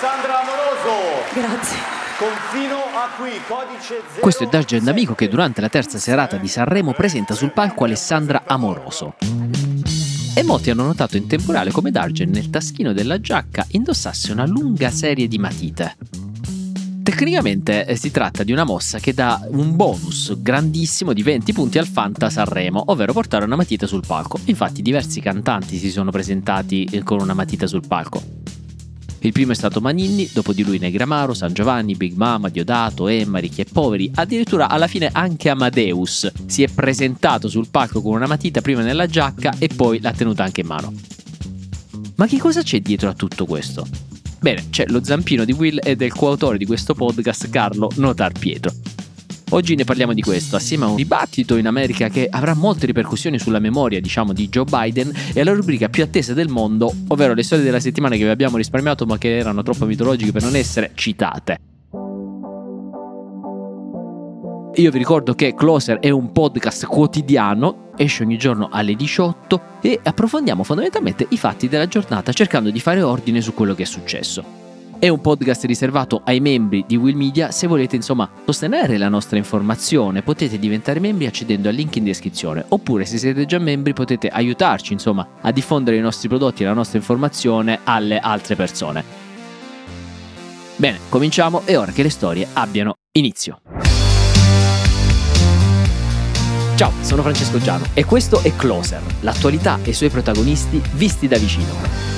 Alessandra Amoroso. Grazie. Confino a qui, codice 0. Questo è Dargen D'Amico che durante la terza serata di Sanremo presenta sul palco Alessandra Amoroso. E molti hanno notato in temporale come Dargen nel taschino della giacca indossasse una lunga serie di matite. Tecnicamente eh, si tratta di una mossa che dà un bonus grandissimo di 20 punti al Fanta Sanremo, ovvero portare una matita sul palco. Infatti diversi cantanti si sono presentati eh, con una matita sul palco. Il primo è stato Maninni, dopo di lui Negramaro, San Giovanni, Big Mama, Diodato, Emma, Ricchi e Poveri, addirittura alla fine anche Amadeus si è presentato sul palco con una matita prima nella giacca e poi l'ha tenuta anche in mano. Ma che cosa c'è dietro a tutto questo? Bene, c'è lo zampino di Will e del coautore di questo podcast Carlo Notar Pietro. Oggi ne parliamo di questo, assieme a un dibattito in America che avrà molte ripercussioni sulla memoria, diciamo, di Joe Biden e alla rubrica più attesa del mondo, ovvero le storie della settimana che vi abbiamo risparmiato ma che erano troppo mitologiche per non essere citate. Io vi ricordo che Closer è un podcast quotidiano, esce ogni giorno alle 18 e approfondiamo fondamentalmente i fatti della giornata cercando di fare ordine su quello che è successo. È un podcast riservato ai membri di Will Media. Se volete insomma sostenere la nostra informazione potete diventare membri accedendo al link in descrizione oppure se siete già membri potete aiutarci insomma a diffondere i nostri prodotti e la nostra informazione alle altre persone. Bene, cominciamo e ora che le storie abbiano inizio. Ciao, sono Francesco Giano e questo è Closer, l'attualità e i suoi protagonisti visti da vicino.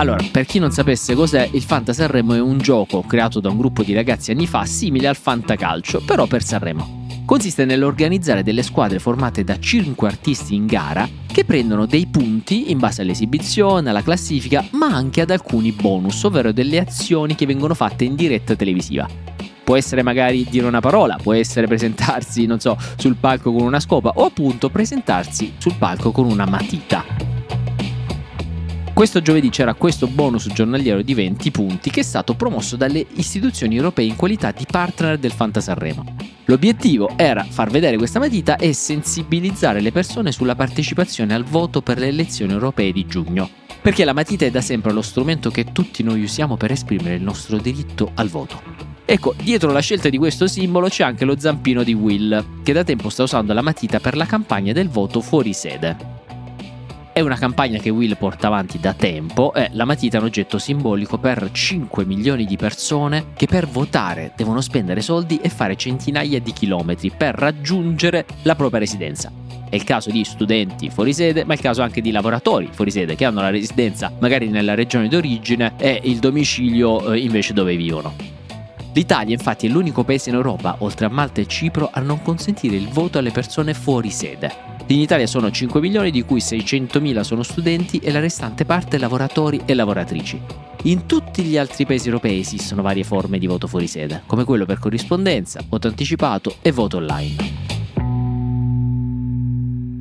Allora, per chi non sapesse cos'è, il Fanta Sanremo è un gioco creato da un gruppo di ragazzi anni fa simile al Fanta Calcio, però per Sanremo. Consiste nell'organizzare delle squadre formate da 5 artisti in gara che prendono dei punti in base all'esibizione, alla classifica, ma anche ad alcuni bonus, ovvero delle azioni che vengono fatte in diretta televisiva. Può essere magari dire una parola, può essere presentarsi, non so, sul palco con una scopa o appunto presentarsi sul palco con una matita. Questo giovedì c'era questo bonus giornaliero di 20 punti che è stato promosso dalle istituzioni europee in qualità di partner del Fantasarremo. L'obiettivo era far vedere questa matita e sensibilizzare le persone sulla partecipazione al voto per le elezioni europee di giugno. Perché la matita è da sempre lo strumento che tutti noi usiamo per esprimere il nostro diritto al voto. Ecco, dietro la scelta di questo simbolo c'è anche lo zampino di Will, che da tempo sta usando la matita per la campagna del voto fuori sede. È una campagna che Will porta avanti da tempo e la matita è un oggetto simbolico per 5 milioni di persone che per votare devono spendere soldi e fare centinaia di chilometri per raggiungere la propria residenza. È il caso di studenti fuori sede, ma è il caso anche di lavoratori fuori sede che hanno la residenza magari nella regione d'origine e il domicilio eh, invece dove vivono. L'Italia infatti è l'unico paese in Europa, oltre a Malta e Cipro, a non consentire il voto alle persone fuori sede. In Italia sono 5 milioni, di cui 600.000 sono studenti e la restante parte lavoratori e lavoratrici. In tutti gli altri paesi europei esistono varie forme di voto fuori sede, come quello per corrispondenza, voto anticipato e voto online.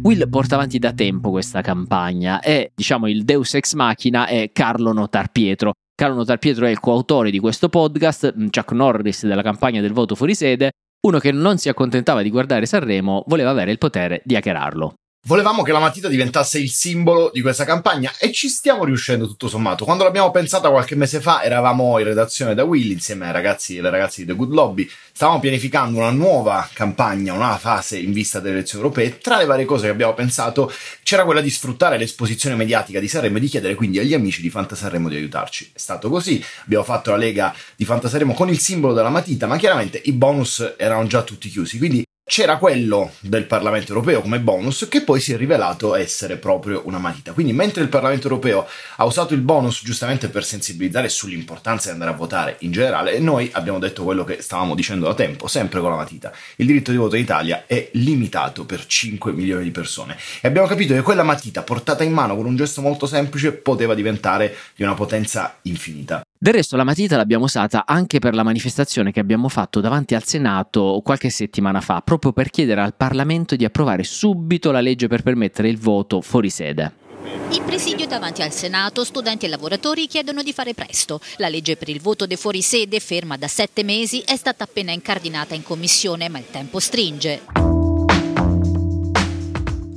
Will porta avanti da tempo questa campagna e, diciamo, il deus ex machina è Carlo Notar Pietro. Carlo Notar Pietro è il coautore di questo podcast, Chuck Norris della campagna del voto fuori sede, uno che non si accontentava di guardare Sanremo voleva avere il potere di hackerarlo. Volevamo che la matita diventasse il simbolo di questa campagna e ci stiamo riuscendo tutto sommato. Quando l'abbiamo pensata qualche mese fa eravamo in redazione da Will insieme ai ragazzi e alle ragazze di The Good Lobby. Stavamo pianificando una nuova campagna, una nuova fase in vista delle elezioni europee. Tra le varie cose che abbiamo pensato c'era quella di sfruttare l'esposizione mediatica di Sanremo e di chiedere quindi agli amici di Fantasarremo di aiutarci. È stato così. Abbiamo fatto la lega di Fantasarremo con il simbolo della matita, ma chiaramente i bonus erano già tutti chiusi. Quindi c'era quello del Parlamento europeo come bonus che poi si è rivelato essere proprio una matita. Quindi mentre il Parlamento europeo ha usato il bonus giustamente per sensibilizzare sull'importanza di andare a votare in generale, noi abbiamo detto quello che stavamo dicendo da tempo, sempre con la matita. Il diritto di voto in Italia è limitato per 5 milioni di persone e abbiamo capito che quella matita portata in mano con un gesto molto semplice poteva diventare di una potenza infinita. Del resto la matita l'abbiamo usata anche per la manifestazione che abbiamo fatto davanti al Senato qualche settimana fa, proprio per chiedere al Parlamento di approvare subito la legge per permettere il voto fuori sede. In presidio davanti al Senato, studenti e lavoratori chiedono di fare presto. La legge per il voto dei fuori sede, ferma da sette mesi, è stata appena incardinata in commissione, ma il tempo stringe.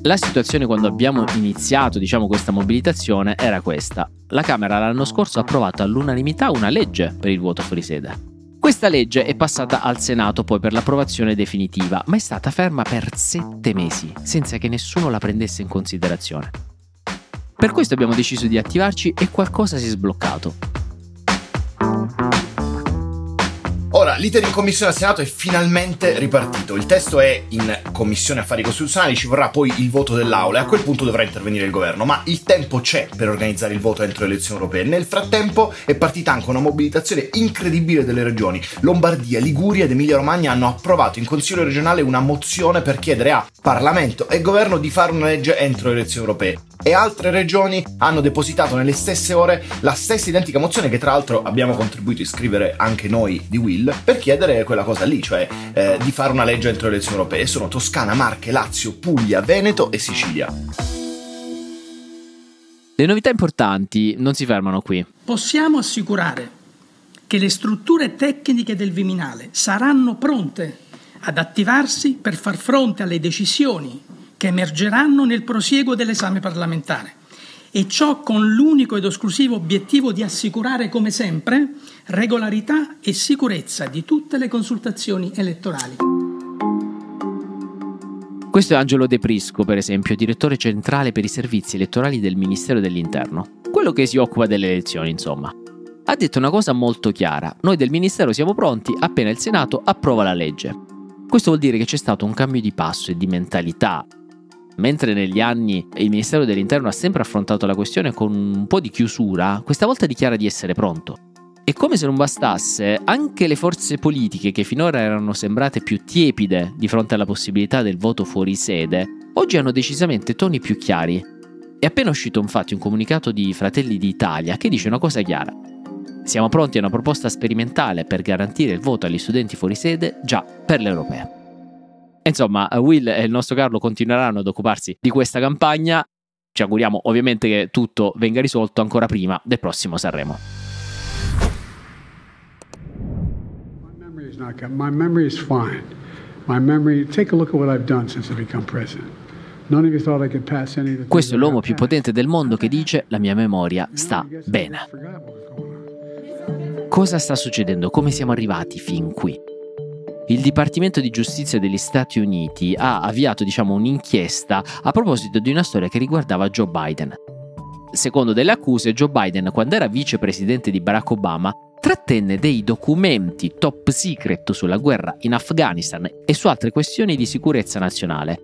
La situazione quando abbiamo iniziato diciamo, questa mobilitazione era questa. La Camera l'anno scorso ha approvato all'unanimità una legge per il voto fuori sede. Questa legge è passata al Senato poi per l'approvazione definitiva, ma è stata ferma per sette mesi, senza che nessuno la prendesse in considerazione. Per questo abbiamo deciso di attivarci e qualcosa si è sbloccato. Ora, l'iter in commissione al Senato è finalmente ripartito. Il testo è in commissione affari costituzionali, ci vorrà poi il voto dell'Aula e a quel punto dovrà intervenire il governo. Ma il tempo c'è per organizzare il voto entro le elezioni europee. Nel frattempo è partita anche una mobilitazione incredibile delle regioni. Lombardia, Liguria ed Emilia Romagna hanno approvato in Consiglio regionale una mozione per chiedere a Parlamento e governo di fare una legge entro le elezioni europee e altre regioni hanno depositato nelle stesse ore la stessa identica mozione che tra l'altro abbiamo contribuito a scrivere anche noi di Will per chiedere quella cosa lì, cioè eh, di fare una legge entro le elezioni europee. Sono Toscana, Marche, Lazio, Puglia, Veneto e Sicilia. Le novità importanti non si fermano qui. Possiamo assicurare che le strutture tecniche del Viminale saranno pronte ad attivarsi per far fronte alle decisioni che emergeranno nel prosieguo dell'esame parlamentare e ciò con l'unico ed esclusivo obiettivo di assicurare, come sempre, regolarità e sicurezza di tutte le consultazioni elettorali. Questo è Angelo De Prisco, per esempio, direttore centrale per i servizi elettorali del Ministero dell'Interno, quello che si occupa delle elezioni, insomma. Ha detto una cosa molto chiara, noi del Ministero siamo pronti appena il Senato approva la legge. Questo vuol dire che c'è stato un cambio di passo e di mentalità Mentre negli anni il Ministero dell'Interno ha sempre affrontato la questione con un po' di chiusura, questa volta dichiara di essere pronto. E come se non bastasse, anche le forze politiche che finora erano sembrate più tiepide di fronte alla possibilità del voto fuori sede, oggi hanno decisamente toni più chiari. È appena uscito infatti un comunicato di Fratelli d'Italia che dice una cosa chiara. Siamo pronti a una proposta sperimentale per garantire il voto agli studenti fuori sede già per le europee. Insomma, Will e il nostro Carlo continueranno ad occuparsi di questa campagna. Ci auguriamo ovviamente che tutto venga risolto ancora prima del prossimo Sanremo. My memory is fine. My memory, take a look at what I've done since I've become president. Questo è l'uomo più potente del mondo che dice la mia memoria sta bene. Cosa sta succedendo? Come siamo arrivati fin qui? Il Dipartimento di Giustizia degli Stati Uniti ha avviato diciamo, un'inchiesta a proposito di una storia che riguardava Joe Biden. Secondo delle accuse, Joe Biden, quando era vicepresidente di Barack Obama, trattenne dei documenti top secret sulla guerra in Afghanistan e su altre questioni di sicurezza nazionale.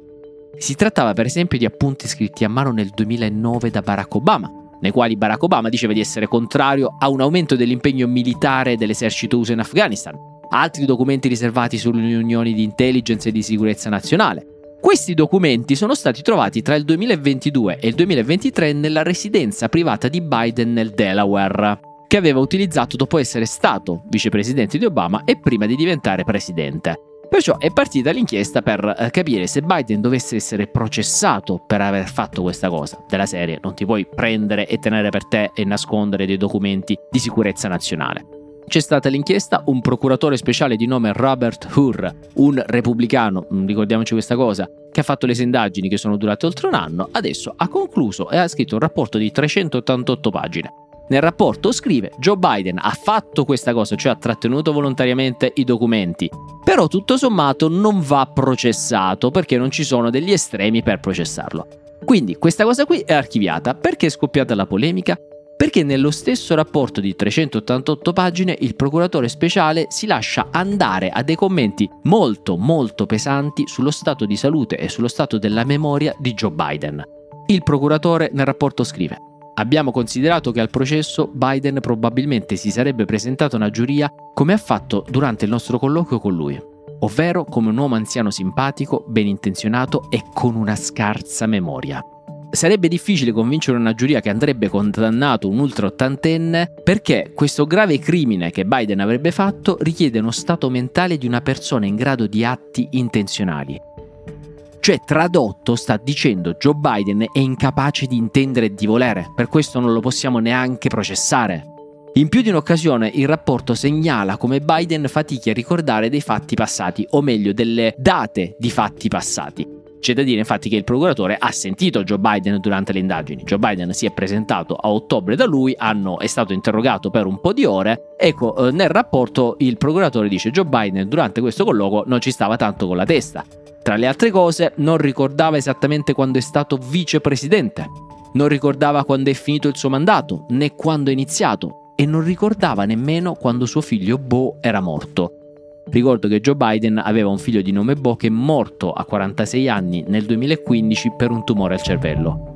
Si trattava per esempio di appunti scritti a mano nel 2009 da Barack Obama, nei quali Barack Obama diceva di essere contrario a un aumento dell'impegno militare dell'esercito USA in Afghanistan, altri documenti riservati sulle riunioni di intelligence e di sicurezza nazionale. Questi documenti sono stati trovati tra il 2022 e il 2023 nella residenza privata di Biden nel Delaware, che aveva utilizzato dopo essere stato vicepresidente di Obama e prima di diventare presidente. Perciò è partita l'inchiesta per eh, capire se Biden dovesse essere processato per aver fatto questa cosa. Della serie, non ti puoi prendere e tenere per te e nascondere dei documenti di sicurezza nazionale. C'è stata l'inchiesta, un procuratore speciale di nome Robert Hur, un repubblicano, mm, ricordiamoci questa cosa, che ha fatto le indagini che sono durate oltre un anno, adesso ha concluso e ha scritto un rapporto di 388 pagine. Nel rapporto scrive Joe Biden ha fatto questa cosa, cioè ha trattenuto volontariamente i documenti, però tutto sommato non va processato perché non ci sono degli estremi per processarlo. Quindi questa cosa qui è archiviata. Perché è scoppiata la polemica? perché nello stesso rapporto di 388 pagine il procuratore speciale si lascia andare a dei commenti molto molto pesanti sullo stato di salute e sullo stato della memoria di Joe Biden. Il procuratore nel rapporto scrive Abbiamo considerato che al processo Biden probabilmente si sarebbe presentato una giuria come ha fatto durante il nostro colloquio con lui, ovvero come un uomo anziano simpatico, ben intenzionato e con una scarsa memoria sarebbe difficile convincere una giuria che andrebbe condannato un ultra ottantenne perché questo grave crimine che Biden avrebbe fatto richiede uno stato mentale di una persona in grado di atti intenzionali. Cioè, tradotto, sta dicendo Joe Biden è incapace di intendere e di volere, per questo non lo possiamo neanche processare. In più di un'occasione il rapporto segnala come Biden fatichi a ricordare dei fatti passati, o meglio delle date di fatti passati. C'è da dire infatti che il procuratore ha sentito Joe Biden durante le indagini. Joe Biden si è presentato a ottobre da lui, hanno, è stato interrogato per un po' di ore. Ecco, eh, nel rapporto il procuratore dice Joe Biden durante questo colloquio non ci stava tanto con la testa. Tra le altre cose, non ricordava esattamente quando è stato vicepresidente, non ricordava quando è finito il suo mandato, né quando è iniziato, e non ricordava nemmeno quando suo figlio Bo era morto. Ricordo che Joe Biden aveva un figlio di nome Bo che è morto a 46 anni nel 2015 per un tumore al cervello.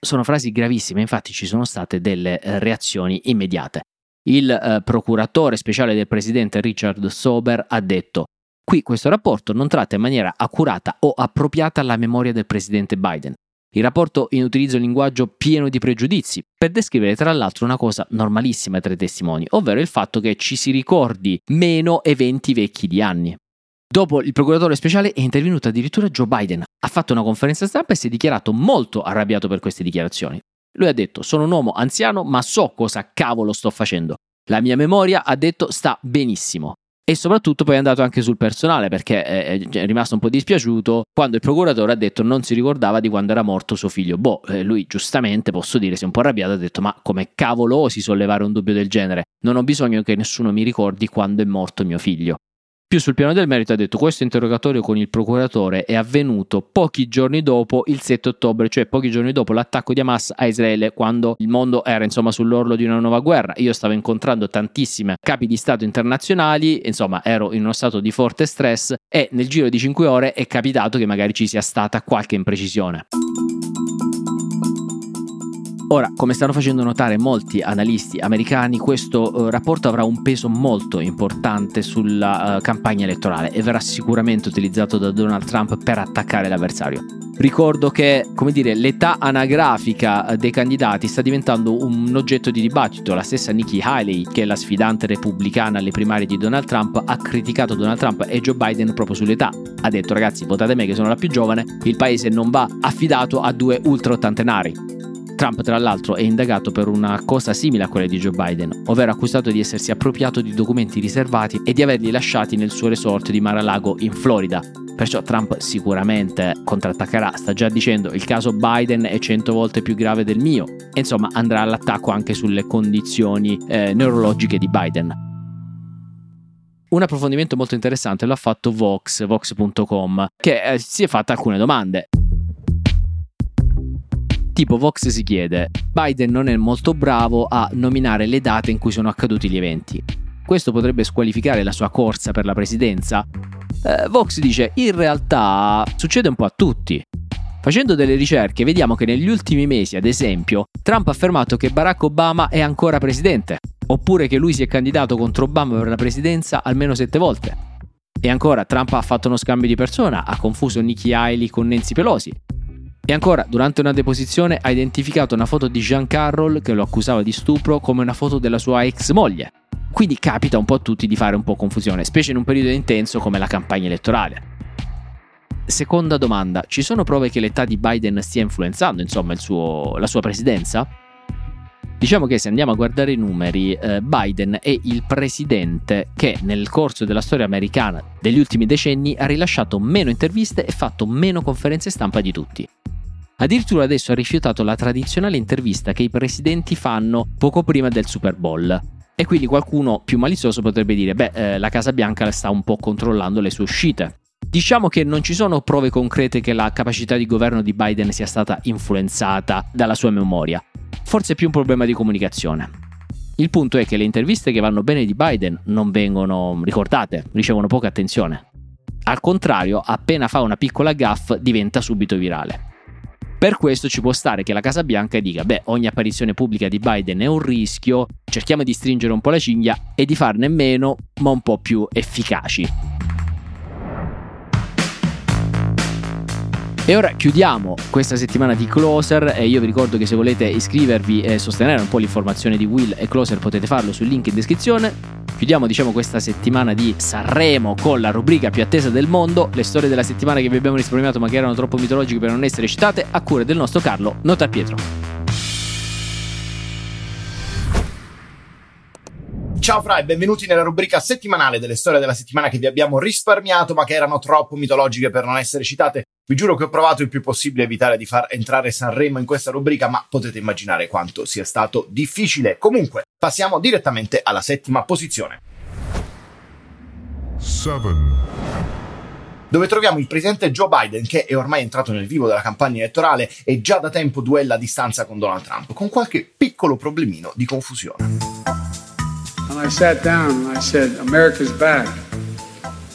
Sono frasi gravissime, infatti ci sono state delle eh, reazioni immediate. Il eh, procuratore speciale del presidente Richard Sober ha detto Qui questo rapporto non tratta in maniera accurata o appropriata la memoria del presidente Biden. Il rapporto inutilizza un linguaggio pieno di pregiudizi per descrivere tra l'altro una cosa normalissima tra i testimoni, ovvero il fatto che ci si ricordi meno eventi vecchi di anni. Dopo il procuratore speciale è intervenuto addirittura Joe Biden, ha fatto una conferenza stampa e si è dichiarato molto arrabbiato per queste dichiarazioni. Lui ha detto sono un uomo anziano ma so cosa cavolo sto facendo. La mia memoria, ha detto, sta benissimo e soprattutto poi è andato anche sul personale perché è rimasto un po' dispiaciuto quando il procuratore ha detto non si ricordava di quando era morto suo figlio. Boh, lui giustamente, posso dire, si è un po' arrabbiato, ha detto ma come cavolo osi sollevare un dubbio del genere? Non ho bisogno che nessuno mi ricordi quando è morto mio figlio. Più sul piano del merito ha detto questo interrogatorio con il procuratore è avvenuto pochi giorni dopo il 7 ottobre, cioè pochi giorni dopo l'attacco di Hamas a Israele, quando il mondo era insomma sull'orlo di una nuova guerra. Io stavo incontrando tantissime capi di Stato internazionali, insomma ero in uno stato di forte stress e nel giro di 5 ore è capitato che magari ci sia stata qualche imprecisione. Ora, come stanno facendo notare molti analisti americani, questo uh, rapporto avrà un peso molto importante sulla uh, campagna elettorale e verrà sicuramente utilizzato da Donald Trump per attaccare l'avversario. Ricordo che, come dire, l'età anagrafica eh, dei candidati sta diventando un oggetto di dibattito. La stessa Nikki Haley, che è la sfidante repubblicana alle primarie di Donald Trump, ha criticato Donald Trump e Joe Biden proprio sull'età. Ha detto, ragazzi, votate me che sono la più giovane, il paese non va affidato a due ultra ottantenari. Trump, tra l'altro, è indagato per una cosa simile a quella di Joe Biden, ovvero accusato di essersi appropriato di documenti riservati e di averli lasciati nel suo resort di Mar-a-Lago in Florida. Perciò Trump sicuramente contrattaccherà, sta già dicendo il caso Biden è cento volte più grave del mio e insomma andrà all'attacco anche sulle condizioni eh, neurologiche di Biden. Un approfondimento molto interessante lo ha fatto Vox, vox.com, che eh, si è fatta alcune domande. Tipo Vox si chiede, Biden non è molto bravo a nominare le date in cui sono accaduti gli eventi. Questo potrebbe squalificare la sua corsa per la presidenza? Eh, Vox dice, in realtà succede un po' a tutti. Facendo delle ricerche vediamo che negli ultimi mesi, ad esempio, Trump ha affermato che Barack Obama è ancora presidente, oppure che lui si è candidato contro Obama per la presidenza almeno sette volte. E ancora, Trump ha fatto uno scambio di persona, ha confuso Nikki Haley con Nancy Pelosi. E ancora, durante una deposizione ha identificato una foto di Jean Carroll che lo accusava di stupro come una foto della sua ex moglie. Quindi capita un po' a tutti di fare un po' confusione, specie in un periodo intenso come la campagna elettorale. Seconda domanda, ci sono prove che l'età di Biden stia influenzando insomma suo, la sua presidenza? Diciamo che se andiamo a guardare i numeri, eh, Biden è il presidente che nel corso della storia americana degli ultimi decenni ha rilasciato meno interviste e fatto meno conferenze stampa di tutti. Addirittura adesso ha rifiutato la tradizionale intervista che i presidenti fanno poco prima del Super Bowl. E quindi qualcuno più malizioso potrebbe dire, beh, eh, la Casa Bianca sta un po' controllando le sue uscite. Diciamo che non ci sono prove concrete che la capacità di governo di Biden sia stata influenzata dalla sua memoria. Forse è più un problema di comunicazione. Il punto è che le interviste che vanno bene di Biden non vengono ricordate, ricevono poca attenzione. Al contrario, appena fa una piccola gaff diventa subito virale. Per questo ci può stare che la Casa Bianca dica, beh, ogni apparizione pubblica di Biden è un rischio, cerchiamo di stringere un po' la cinghia e di farne meno, ma un po' più efficaci. E ora chiudiamo questa settimana di Closer e io vi ricordo che se volete iscrivervi e sostenere un po' l'informazione di Will e Closer potete farlo sul link in descrizione. Chiudiamo diciamo questa settimana di Sanremo con la rubrica più attesa del mondo, le storie della settimana che vi abbiamo risparmiato ma che erano troppo mitologiche per non essere citate, a cura del nostro Carlo Nota Ciao Fra e benvenuti nella rubrica settimanale delle storie della settimana che vi abbiamo risparmiato ma che erano troppo mitologiche per non essere citate. Vi giuro che ho provato il più possibile a evitare di far entrare Sanremo in questa rubrica, ma potete immaginare quanto sia stato difficile. Comunque, passiamo direttamente alla settima posizione. 7. dove troviamo il presidente Joe Biden che è ormai entrato nel vivo della campagna elettorale e già da tempo duella a distanza con Donald Trump, con qualche piccolo problemino di confusione.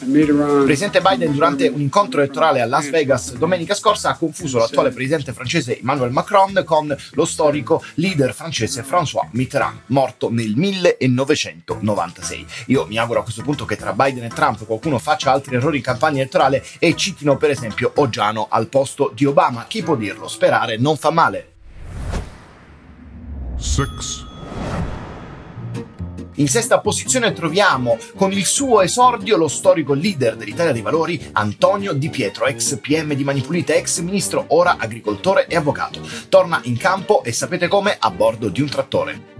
Il presidente Biden durante un incontro elettorale a Las Vegas domenica scorsa ha confuso l'attuale presidente francese Emmanuel Macron con lo storico leader francese François Mitterrand, morto nel 1996. Io mi auguro a questo punto che tra Biden e Trump qualcuno faccia altri errori in campagna elettorale e citino per esempio Oggiano al posto di Obama. Chi può dirlo? Sperare non fa male. 6. In sesta posizione troviamo con il suo esordio lo storico leader dell'Italia dei Valori, Antonio Di Pietro, ex PM di Manipulite, ex ministro, ora agricoltore e avvocato. Torna in campo e sapete come? A bordo di un trattore.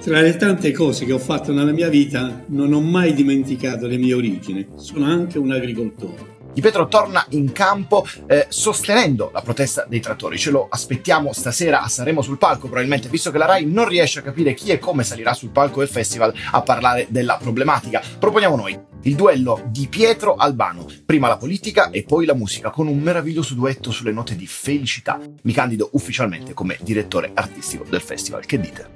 Tra le tante cose che ho fatto nella mia vita, non ho mai dimenticato le mie origini. Sono anche un agricoltore. Di Pietro torna in campo eh, sostenendo la protesta dei trattori. Ce lo aspettiamo stasera a Sanremo sul palco, probabilmente, visto che la RAI non riesce a capire chi e come salirà sul palco del festival a parlare della problematica. Proponiamo noi il duello di Pietro Albano, prima la politica e poi la musica, con un meraviglioso duetto sulle note di felicità. Mi candido ufficialmente come direttore artistico del festival. Che dite?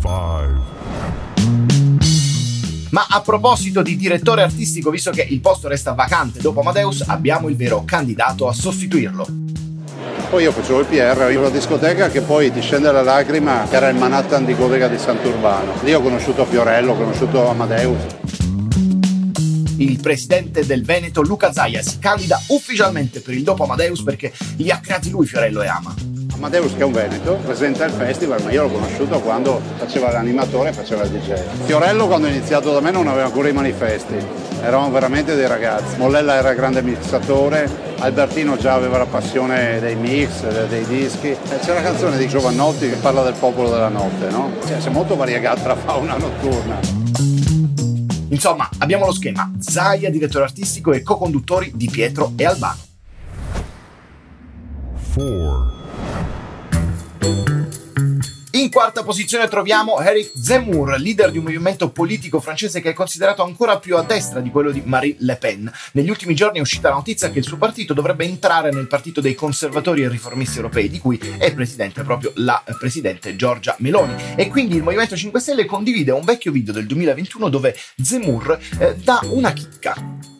5. Ma a proposito di direttore artistico, visto che il posto resta vacante dopo Amadeus, abbiamo il vero candidato a sostituirlo. Poi io facevo il PR in una discoteca che poi ti scende la lacrima, che era il Manhattan di Godega di Sant'Urbano. Lì ho conosciuto Fiorello, ho conosciuto Amadeus. Il presidente del Veneto, Luca Zaia, si candida ufficialmente per il dopo Amadeus perché li ha creati lui Fiorello e Ama. Amadeus che è un Veneto, presenta il festival, ma io l'ho conosciuto quando faceva l'animatore e faceva il DJ. Fiorello quando ha iniziato da me non aveva ancora i manifesti, eravamo veramente dei ragazzi. Mollella era grande mixatore, Albertino già aveva la passione dei mix, dei dischi. C'è la canzone di Giovannotti che parla del popolo della notte, no? Cioè, c'è molto variegata la fauna notturna. Insomma, abbiamo lo schema: Zaia, direttore artistico e co-conduttori di Pietro e Albano. 4. In quarta posizione troviamo Eric Zemmour, leader di un movimento politico francese che è considerato ancora più a destra di quello di Marine Le Pen. Negli ultimi giorni è uscita la notizia che il suo partito dovrebbe entrare nel partito dei conservatori e riformisti europei, di cui è presidente proprio la presidente Giorgia Meloni. E quindi il Movimento 5 Stelle condivide un vecchio video del 2021 dove Zemmour eh, dà una chicca.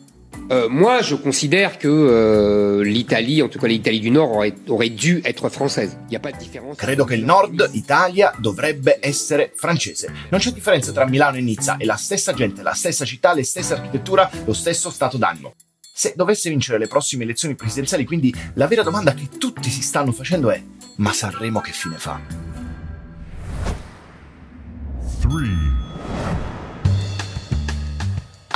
Euh, moi, je considère que euh, l'Italie, en tout cas l'Italie du Nord, aurait, aurait dû être française. Il n'y a pas de différence. Credo che il nord Italia dovrebbe essere francese. Non c'è differenza tra Milano e Nizza, è la stessa gente, la stessa città, le stesse architettura, lo stesso stato d'animo. Se dovesse vincere le prossime elezioni presidenziali, quindi la vera domanda che tutti si stanno facendo è: ma Sanremo che fine fa? 3.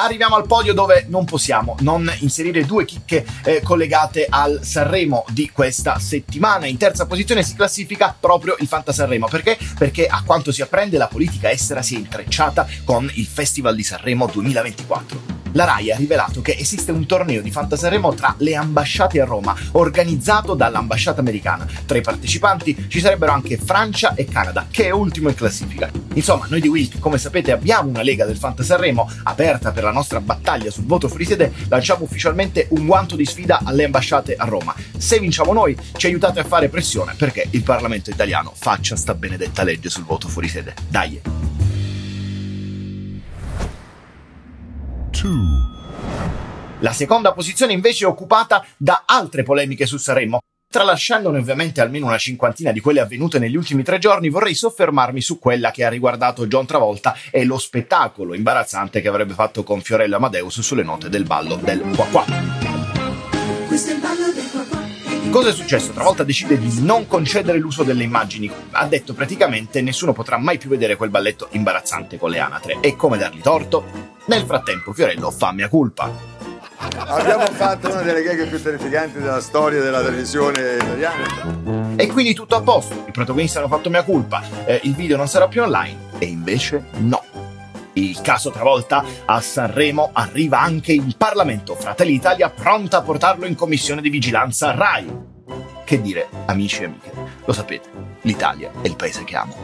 Arriviamo al podio dove non possiamo non inserire due chicche eh, collegate al Sanremo di questa settimana. In terza posizione si classifica proprio il Fanta Sanremo. Perché? Perché a quanto si apprende la politica estera si è intrecciata con il Festival di Sanremo 2024. La RAI ha rivelato che esiste un torneo di Fantasarremo tra le ambasciate a Roma, organizzato dall'ambasciata americana. Tra i partecipanti ci sarebbero anche Francia e Canada, che è ultimo in classifica. Insomma, noi di Wilk, come sapete, abbiamo una lega del Fantasarremo aperta per la nostra battaglia sul voto fuori sede. Lanciamo ufficialmente un guanto di sfida alle ambasciate a Roma. Se vinciamo noi, ci aiutate a fare pressione perché il Parlamento italiano faccia sta benedetta legge sul voto fuori sede. Dai! La seconda posizione invece è occupata da altre polemiche su Sanremo. Tralasciandone ovviamente almeno una cinquantina di quelle avvenute negli ultimi tre giorni, vorrei soffermarmi su quella che ha riguardato John Travolta e lo spettacolo imbarazzante che avrebbe fatto con Fiorello Amadeus sulle note del ballo del qua qua. Cosa è successo? Travolta decide di non concedere l'uso delle immagini. Ha detto praticamente nessuno potrà mai più vedere quel balletto imbarazzante con le anatre. E come dargli torto? Nel frattempo Fiorello fa mia colpa. Abbiamo fatto una delle gag più terrificanti della storia della televisione italiana. E quindi tutto a posto, i protagonisti hanno fatto mia colpa, eh, il video non sarà più online. E invece no. Il caso Travolta a Sanremo arriva anche in Parlamento. Fratelli Italia pronta a portarlo in commissione di vigilanza RAI. Che dire, amici e amiche, lo sapete, l'Italia è il paese che amo.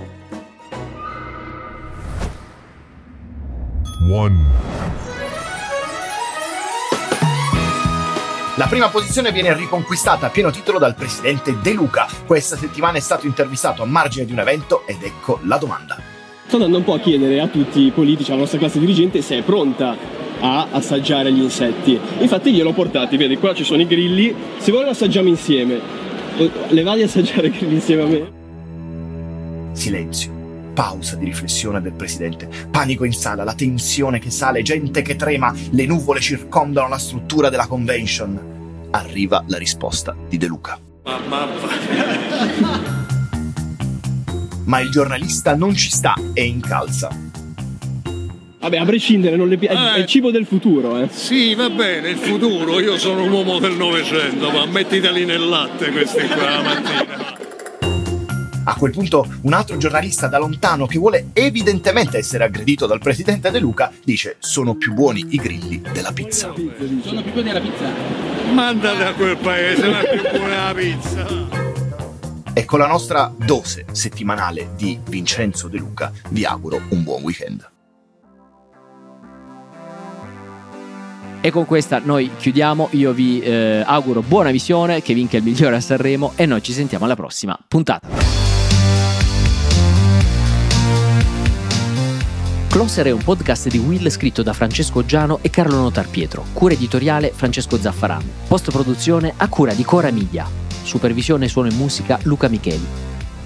One. La prima posizione viene riconquistata a pieno titolo dal presidente De Luca. Questa settimana è stato intervistato a margine di un evento ed ecco la domanda. Sto andando un po' a chiedere a tutti i politici, alla nostra classe dirigente, se è pronta a assaggiare gli insetti. Infatti gliel'ho portati, vedi, qua ci sono i grilli, se vuole lo assaggiamo insieme. Le va di assaggiare i grilli insieme a me? Silenzio. Pausa di riflessione del presidente. Panico in sala, la tensione che sale, gente che trema, le nuvole circondano la struttura della convention. Arriva la risposta di De Luca. Mamma. Ma il giornalista non ci sta e incalza. Vabbè, a prescindere, non le pi- Eh. è il cibo del futuro, eh. Sì, va bene, il futuro, io sono un uomo del Novecento, ma mettiteli nel latte questi qua la mattina. A quel punto un altro giornalista da lontano che vuole evidentemente essere aggredito dal presidente De Luca dice sono più buoni i grilli della pizza. Sono più buoni della pizza. Mandate a quel paese, ma è più buona la pizza. E con la nostra dose settimanale di Vincenzo De Luca vi auguro un buon weekend. E con questa noi chiudiamo, io vi eh, auguro buona visione, che vinca il migliore a Sanremo e noi ci sentiamo alla prossima puntata. Closer è un podcast di Will scritto da Francesco Giano e Carlo Notar Pietro, cura editoriale Francesco Zaffarano, post produzione a cura di Cora Media, supervisione suono e musica Luca Micheli,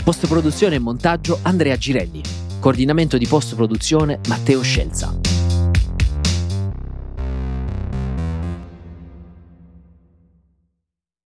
post produzione e montaggio Andrea Girelli, coordinamento di post produzione Matteo Scelza.